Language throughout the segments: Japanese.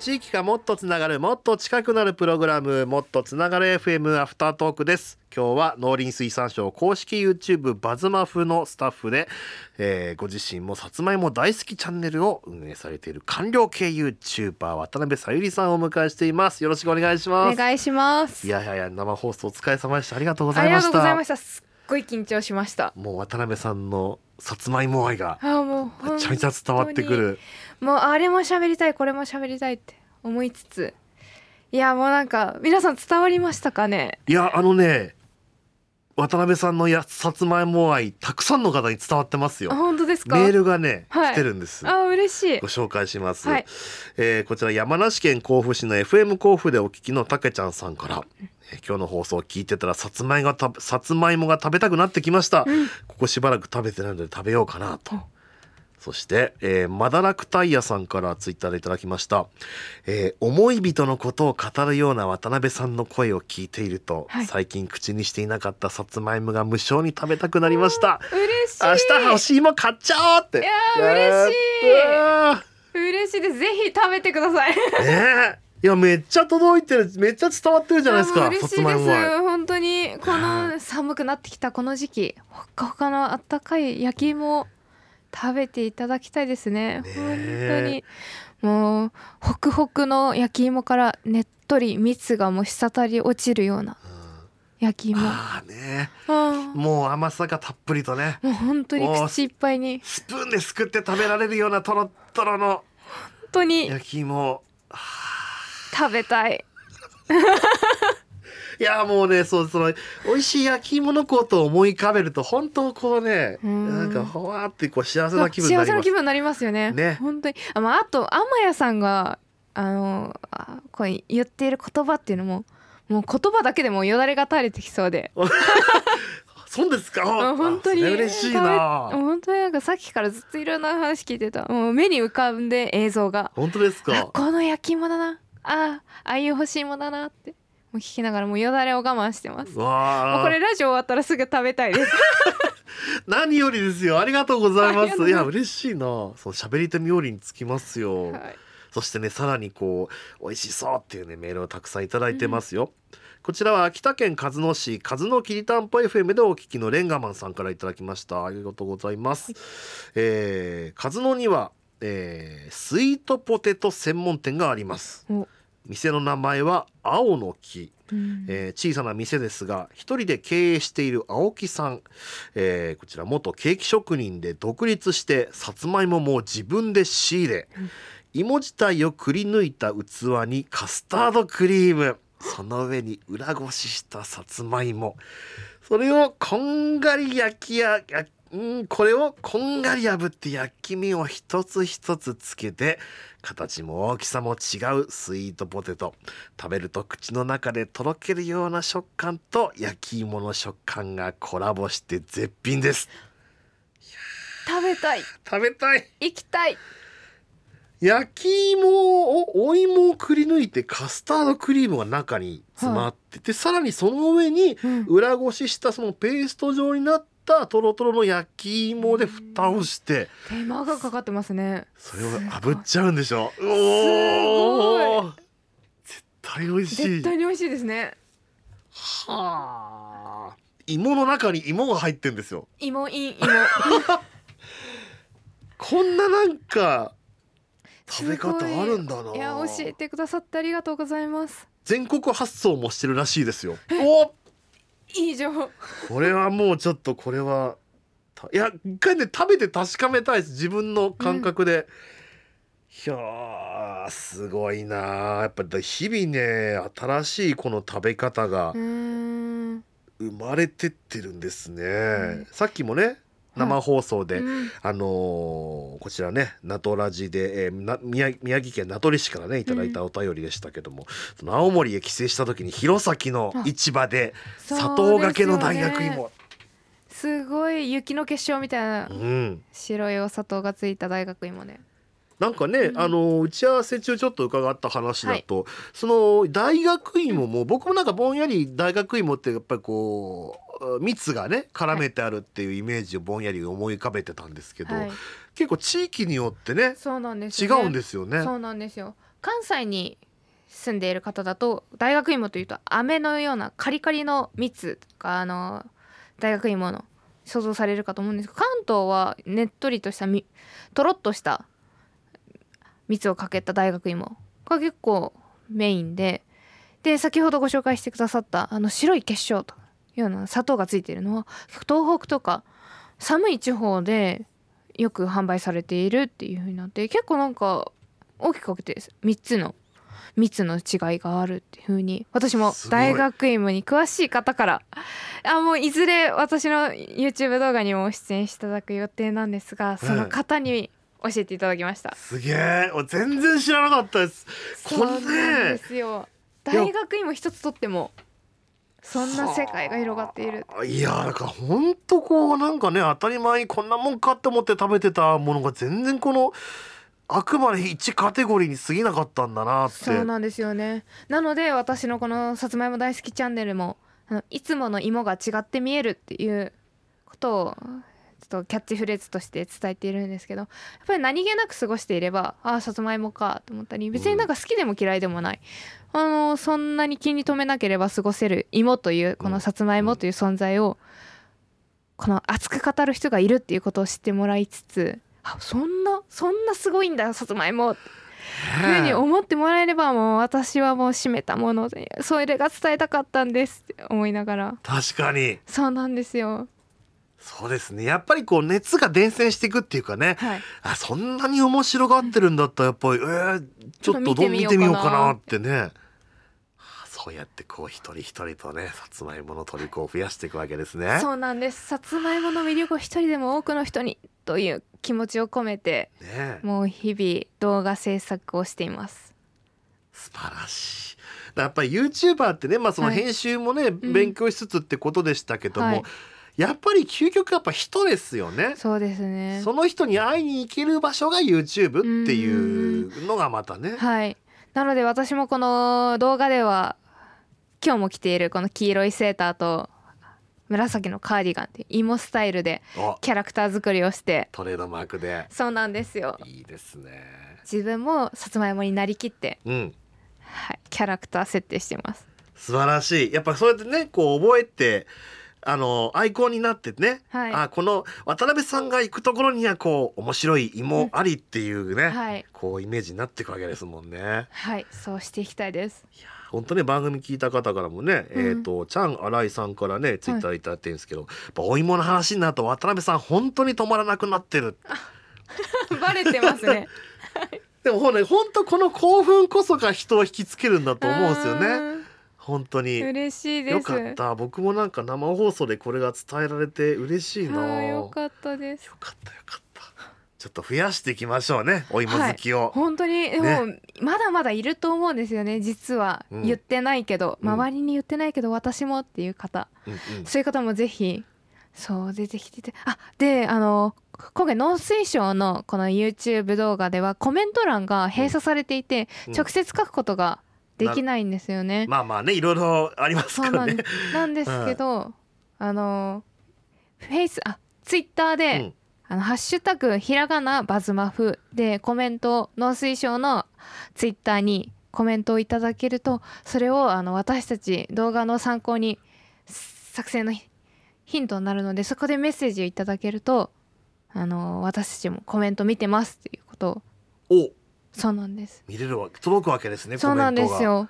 地域がもっとつながるもっと近くなるプログラムもっとつながる FM アフタートークです。今日は農林水産省公式 YouTube バズマフのスタッフで、えーご自身もさつまいも大好きチャンネルを運営されている官僚系 YouTuber 渡辺さゆりさんをお迎えしています。よろしくお願いしおます。願いします。いやいやいや生放送お疲れ様でした。ありがとうごありがとうざいましたございました。すっごい緊張しました。もう渡辺さんのさつまいも愛があもうめちゃめちゃ伝わってくる。もうあれも喋りたいこれも喋りたいって思いつつ。いやもうなんか皆さん伝わりましたかね？いやあのね渡辺さんのやさつまいも愛たくさんの方に伝わってますよ。あ本当ですか？メールがね、はい。来てるんです。あ嬉しい。ご紹介します、はい。えーこちら山梨県甲府市の FM 甲府でお聞きのたけちゃんさんから、えー今日の放送を聞いてたらさつまいがたさつまいもが食べたくなってきました、ここしばらく食べてないので食べようかなと、そして、えー、マダラクタイヤさんからツイッターでいただきました、えー思い人のことを語るような渡辺さんの声を聞いていると、はい。最近口にしていなかったさつまいもが無償に食べたくなりました。嬉しい。明日欲しい買っちゃおうって。いやー嬉しい。嬉しいです。ぜひ食べてください。ーねえ。いやめっちゃ届いてる。めっちゃ伝わってるじゃないですか嬉しいでさつまいも愛す本当にこの寒くなってきたこの時期ほっかほかのあったかい焼き芋を食べていただきたいですね。本当に。もうホクホクの焼き芋からねっとり蜜がもう滴り落ちるような焼き芋。あね。ーもう甘さがたっぷりとね。もう本当に口いっぱいに。スプーンですくって食べられるようなとろっとろの本当に。焼き芋。食べたいいやもうねそうその美味しい焼き芋のことを思い浮かべると本当こうねうん。なんかほわーってこう幸せな気分になります。幸せな気分になりますよね。ね。本当に。あ,、まあ、あと天谷さんがあのあこう言っている言葉っていうのももう言葉だけでもよだれが垂れてきそうで。そうですか。あ本当に。嬉しいな。本当になんかさっきからずっといろんな話聞いてた。もう目に浮かんで映像が。本当ですあかこの焼き芋だな。あああいう欲しいものだなってもう聞きながらもうよだれを我慢してます。もうこれラジオ終わったらすぐ食べたいです。何よりですよ。ありがとうございまありがとうござい。ますすいや嬉しいな。そう喋り手冥利につきますよ、はい。そしてねさらにこう美味しそうっていうねメールをたくさんいただいてますよ、こちらは秋田県鹿角市鹿角きりたんぽ FM でお聞きのレンガマンさんからいただきました。ありがとうございます、えー、鹿角には、えースイートポテト専門店があります。お店の名前は青の木。うん。えー小さな店ですが一人で経営している青木さん、えーこちら元ケーキ職人で独立してさつまいもも自分で仕入れ、芋自体をくり抜いた器にカスタードクリーム。その上に裏ごししたさつまいも。それをこんがり焼きややうんこれをこんがり炙って焼き目を一つ一つつけて形も大きさも違うスイートポテト。食べると口の中でとろけるような食感と焼き芋の食感がコラボして絶品です。食べたい。食べたい行きたい。焼き芋をお芋をくり抜いてカスタードクリームが中に詰まってて、さらにその上にうん。裏ごししたそのペースト状になったとろとろの焼き芋で蓋をして。手間がかかってますね。それを炙っちゃうんでしょ。うごおー。絶対美味しい。絶対に美味しいです。ねはあ。芋の中に芋が入ってんですよ。芋いん芋。こんななんか食べ方あるんだな。い。や教えてくださってありがとうございます。全国発送もしてるらしいですよ。おいい情報。これはもうちょっとこれはたいや一回ね食べて確かめたいです。自分の感覚で、いやーすごいなやっぱり日々ね新しいこの食べ方が生まれてってるんですね、ん。さっきもね生放送で、うん。あのーこちらね名取ラジで、えーな宮宮城県名取市からねいただいたお便りでしたけども、その青森へ帰省した時に弘前の市場で砂糖がけの大学芋。すごい雪の結晶みたいなうん。白いお砂糖がついた大学芋ね。なんかね、うん。あの打ち合わせ中ちょっと伺った話だと、その大学芋も僕もなんかぼんやり大学芋ってやっぱりこう蜜がね絡めてあるっていうイメージをぼんやり思い浮かべてたんですけど、はい。結構地域によってねそうなんですね。うんですよね。そうなんですよ。関西に住んでいる方だと大学芋というと飴のようなカリカリの蜜とかあの大学芋の想像されるかと思うんですけど関東はねっとりとしたみとろっとした蜜をかけた大学芋が結構メインでで先ほどご紹介してくださったあの白い結晶とような砂糖がついているの。は東北とか寒い地方でよく販売されているっていう風になって結構なんか大きく分けて3つの蜜の違いがあるっていう風に。私も大学芋に詳しい方からあもういずれ私の YouTube 動画にも出演していただく予定なんですがその方に教えていただきました。すげえ。俺全然知らなかったです。これねですよ。大学芋一つとってもそんな世界が広がっている。いやだからほんとこうなんかね当たり前にこんなもんかって思って食べてたものが全然このあくまで1カテゴリーに過ぎなかったんだなって。そうなんですよね。なので私のこのさつまいも大好きチャンネルもいつもの芋が違って見えるっていうことをちょっとキャッチフレーズとして伝えているんですけどやっぱり何気なく過ごしていればああさつまいもかと思ったり別になんか好きでも嫌いでもない、あのそんなに気に留めなければ過ごせる芋というこのさつまいもという存在をこの熱く語る人がいるっていうことを知ってもらいつつあそんなそんなすごいんださつまいも。ふうに思ってもらえればもう私はもう締めたものでそれが伝えたかったんですって思いながら。確かに。そうなんですよそうですね。やっぱりこう熱が伝染していくっていうかね。はい。あそんなに面白がってるんだったらやっぱりえー、ちょっとどちょっと見見てみようかなって。ねはあそうやってこう一人一人とねさつまいもの虜を増やしていくわけですね。そうなんです。さつまいもの魅力を一人でも多くの人にという気持ちを込めてねもう日々動画制作をしています。素晴らしい。やっぱり YouTuber ってね、まあ、そのはい。編集もね、ん。勉強しつつってことでしたけども、はいやっぱり究極やっぱ人ですよね。そうですねその人に会いに行ける場所が YouTube っていうのがまたね。はいなので私もこの動画では今日も着ているこの黄色いセーターと紫のカーディガンって芋スタイルでおキャラクター作りをしてトレードマークでそうなんですよいいですね。自分もさつまいもになりきって、うん。はい、キャラクター設定してます素晴らしい。やっぱそうやってね、こう覚えて。あのアイコンになってね、はい。あこの渡辺さんが行くところにはこう面白い芋ありっていうね、はい。こうイメージになっていくわけですもんね。はいそうしていきたいです。本当ね番組聞いた方からもね、うん。えっ、とちゃん新井さんからねツイッターいただいてるんですけど、やっぱお芋の話になると渡辺さん本当に止まらなくなってる。バレてますね。でもほんね本当この興奮こそが人を引きつけるんだと思うんですよね。ね本当に。嬉しいです。よかった。僕もなんか生放送でこれが伝えられて嬉しいな。はいよよかったです。かったよかった。ちょっと増やしていきましょうねお芋好きを。本当にでも、まだまだいると思うんですよね実は、うん。言ってないけどうん。周りに言ってないけど私もっていう方、うんうん。そういう方もぜひそう出てきてて。あであの今回農水省のこの YouTube 動画ではコメント欄が閉鎖されていて、うん。直接書くことができないんですよね。まあまあねいろいろありますそうなんからね。なんですけど、あのフェイスあツイッターで、うんあのハッシュタグひらがなバズマフでコメント農水省のツイッターにコメントをいただけるとそれをあの私たち動画の参考に作成のヒヒントになるのでそこでメッセージをいただけるとあの私たちもコメント見てますっていうことをおそうなんです。見れるわ届くわけですね。そうなんで。すよ。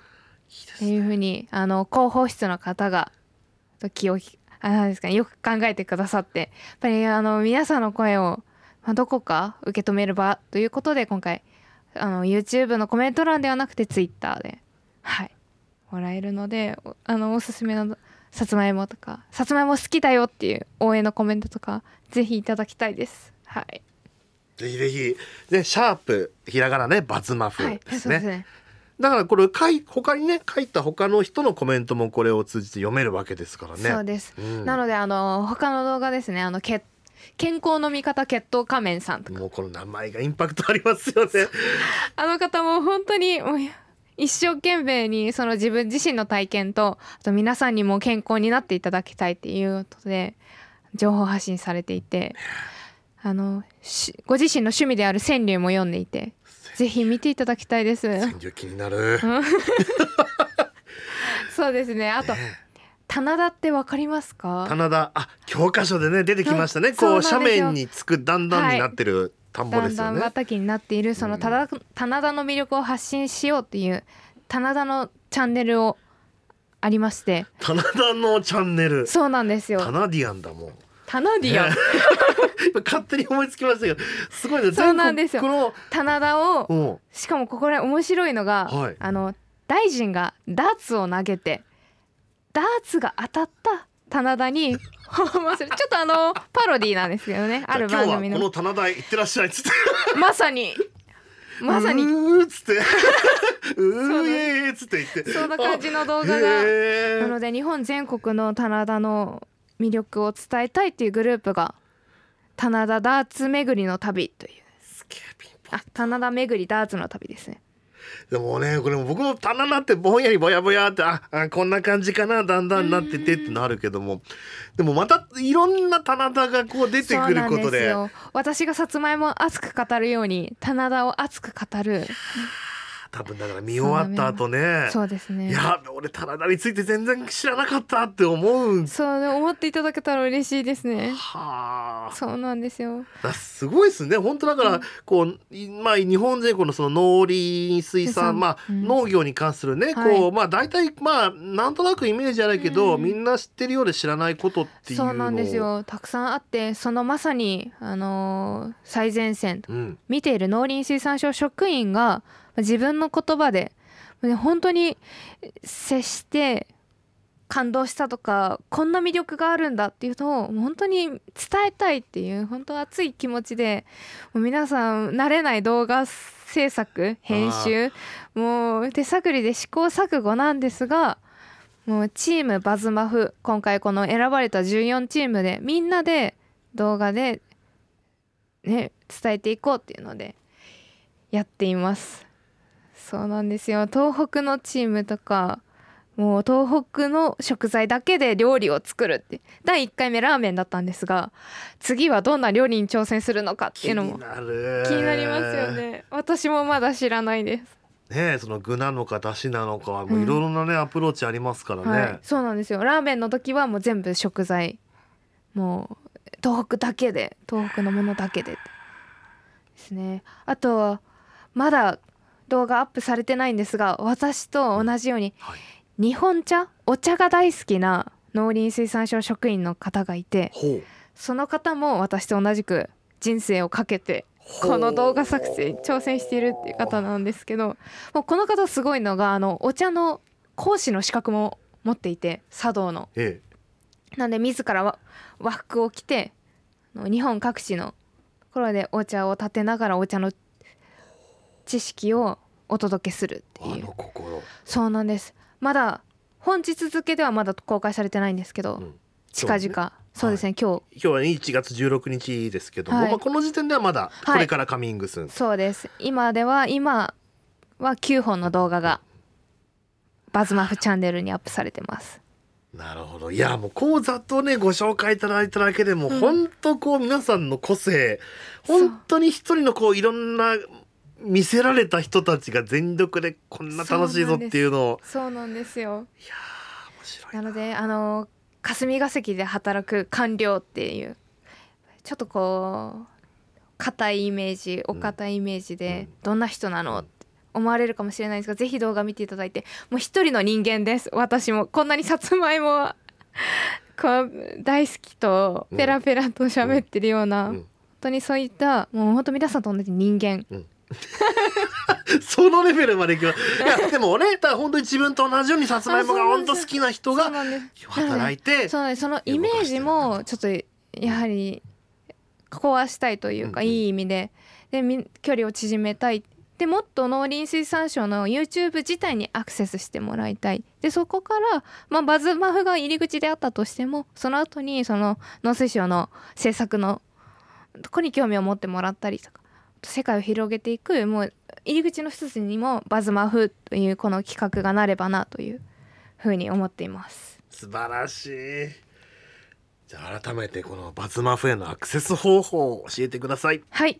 っていうふうにあの広報室の方が気をひあなんですかねよく考えてくださってやっぱりあの皆さんの声を、まあ、どこか受け止める場ということで今回あの YouTube のコメント欄ではなくて Twitter ではいもらえるのでおあのおすすめのさつまいもとかさつまいも好きだよっていう応援のコメントとかぜひいただきたいです。はい、ぜひぜひ。ねシャープひらがなねバズマフはいですね。そうですね。だからこれ書い他にね書いた他の人のコメントもこれを通じて読めるわけですからね。そうです。うん。なのであの他の動画ですねあのけ健康の味方血糖仮面さんとか。もうこの名前がインパクトありますよね。あの方も本当に一生懸命にその自分自身の体験とあと皆さんにも健康になっていただきたいっていうことで情報発信されていてあのしご自身の趣味である川柳も読んでいてぜひ見ていただきたいです。川柳気になる、そうですね。あとね棚田ってわかりますか？棚田あ教科書でね出てきましたね。こう斜面につく段々になってる田んぼ畑になっているそのうん。棚田棚田の魅力を発信しようっていう棚田のチャンネルをありまして。棚田のチャンネル。そうなんですよ。カナディアンだもん棚ディアン勝手に思いつきましたけどすごいね。そうなんですよ。棚田をうん。しかもここで面白いのが、はい。あの大臣がダーツを投げてダーツが当たった棚田に ちょっとあのパロディーなんですけどね。ある番組の。の棚田へ行ってらっしゃいっつって。まさに。まさに。うーっつって。うーえーっつって言って。そんな感じの動画が。なので日本全国の棚田の魅力を伝えたいっていうグループが棚田ダーツ巡りの旅という。あ棚田巡りダーツの旅ですね。でもねこれも僕も棚田ってぼんやりぼやぼやってああこんな感じかなだんだんなっててってなるけども。でもまたいろんな棚田がこう出てくることで。よ。私がさつまいもを熱く語るように棚田を熱く語る多分だから見終わった後ね。そうですね。いや俺棚田について全然知らなかったって思うん。そうね思っていただけたら嬉しいですね。はあ。そうなんですよ。だすごいですね。本当だから、こういまあ日本全国のその農林水水産。産まあ、うん。農業に関するね、はい。こうまあ大体まあなんとなくイメージあるけど、うん。みんな知ってるようで知らないことっていうそうなんですよ。たくさんあってそのまさにあのー最前線うん。見ている農林水産省職員が自分の言葉でね本当に接して感動したとかこんな魅力があるんだっていうのを本当に伝えたいっていう本当熱い気持ちで皆さん慣れない動画制作編集もう手探りで試行錯誤なんですがもうチームバズマフ今回この選ばれた14チームでみんなで動画でね伝えていこうっていうのでやっています。そうなんですよ。東北のチームとかもう東北の食材だけで料理を作るって第1回目ラーメンだったんですが次はどんな料理に挑戦するのかっていうのも気になる。気になりますよね。私もまだ知らないです、ねその具なのか出汁なのかはもううん。いろいろなね、アプローチありますからね、はい、そうなんですよ。ラーメンの時はもう全部食材。もう東北だけで東北のものだけでですね。あとはまだ動画アップされてないんですが私と同じようにはい。日本茶お茶が大好きな農林水産省職員の方がいてその方も私と同じく人生をかけてこの動画作成に挑戦しているっていう方なんですけどもうこの方すごいのがあのお茶の講師の資格も持っていて茶道の。えなんで自ら和和服を着て日本各地のところでお茶を立てながらお茶の知識をお届けするっていう。の心、そうなんです。まだ本日付ではまだ公開されてないんですけど、うん。近々。そうですね、今日。今日はね1月16日ですけども、はい。まあ、この時点ではまだはい。これからカミングスン、そうです。今では今は9本の動画がバズマフチャンネルにアップされてます。なるほど。いやもうこうざっとねご紹介いただいただけでも、うん。本当こう皆さんの個性本当に一人のこういろんな見せられた人たちが全力でこんな楽しいぞっていうのを。そうなんです。よ。いやー面白いな。のであの霞が関で働く官僚っていうちょっとこう硬いイメージお堅いイメージで、どんな人なのって思われるかもしれないですがぜひ動画見ていただいてもう一人の人間です。私もこんなにさつまいもは こう大好きとペラペラと喋ってるような、うん。本当にそういったもう本当皆さんと同じ人間 そのレベルまでいきます。いやでもねだから本当に自分と同じようにさつまいもが本当好きな人が働いてそうなんです。そのイメージもちょっとやはり壊したいというか、うんうん。いい意味で。でみ距離を縮めたい。でもっと農林水産省の YouTube 自体にアクセスしてもらいたい。でそこから、まあ、バズマフが入り口であったとしてもその後にその農水省の政策のとこに興味を持ってもらったりとか世界を広げていくもう入り口の一つにもバズマフというこの企画がなればなというふうに思っています。素晴らしい。じゃあ改めてこのバズマフへのアクセス方法を教えてください。はい。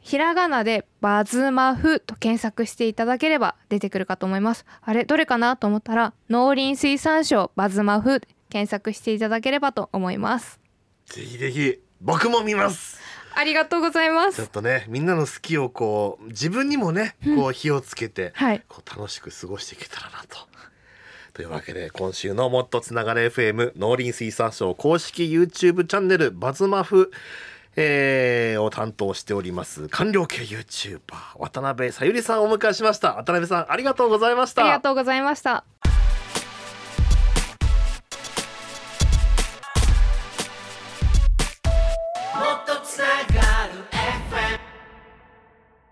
ひらがなでバズマフと検索していただければ出てくるかと思います。あれどれかなと思ったら農林水産省バズマフ検索していただければと思います。ぜひぜひ僕も見ますありがとうございまちょっすとねみんなの好きをこう自分にもねこう火をつけて、はい。こう楽しく過ごしていけたらなと。というわけで今週の「もっとつながれ FM 農林水産省」公式 YouTube チャンネル「バズマフ」えーを担当しております官僚系 YouTuber 渡辺さゆりさんをお迎えしました。渡辺さんありがとうございました。ありがとうございました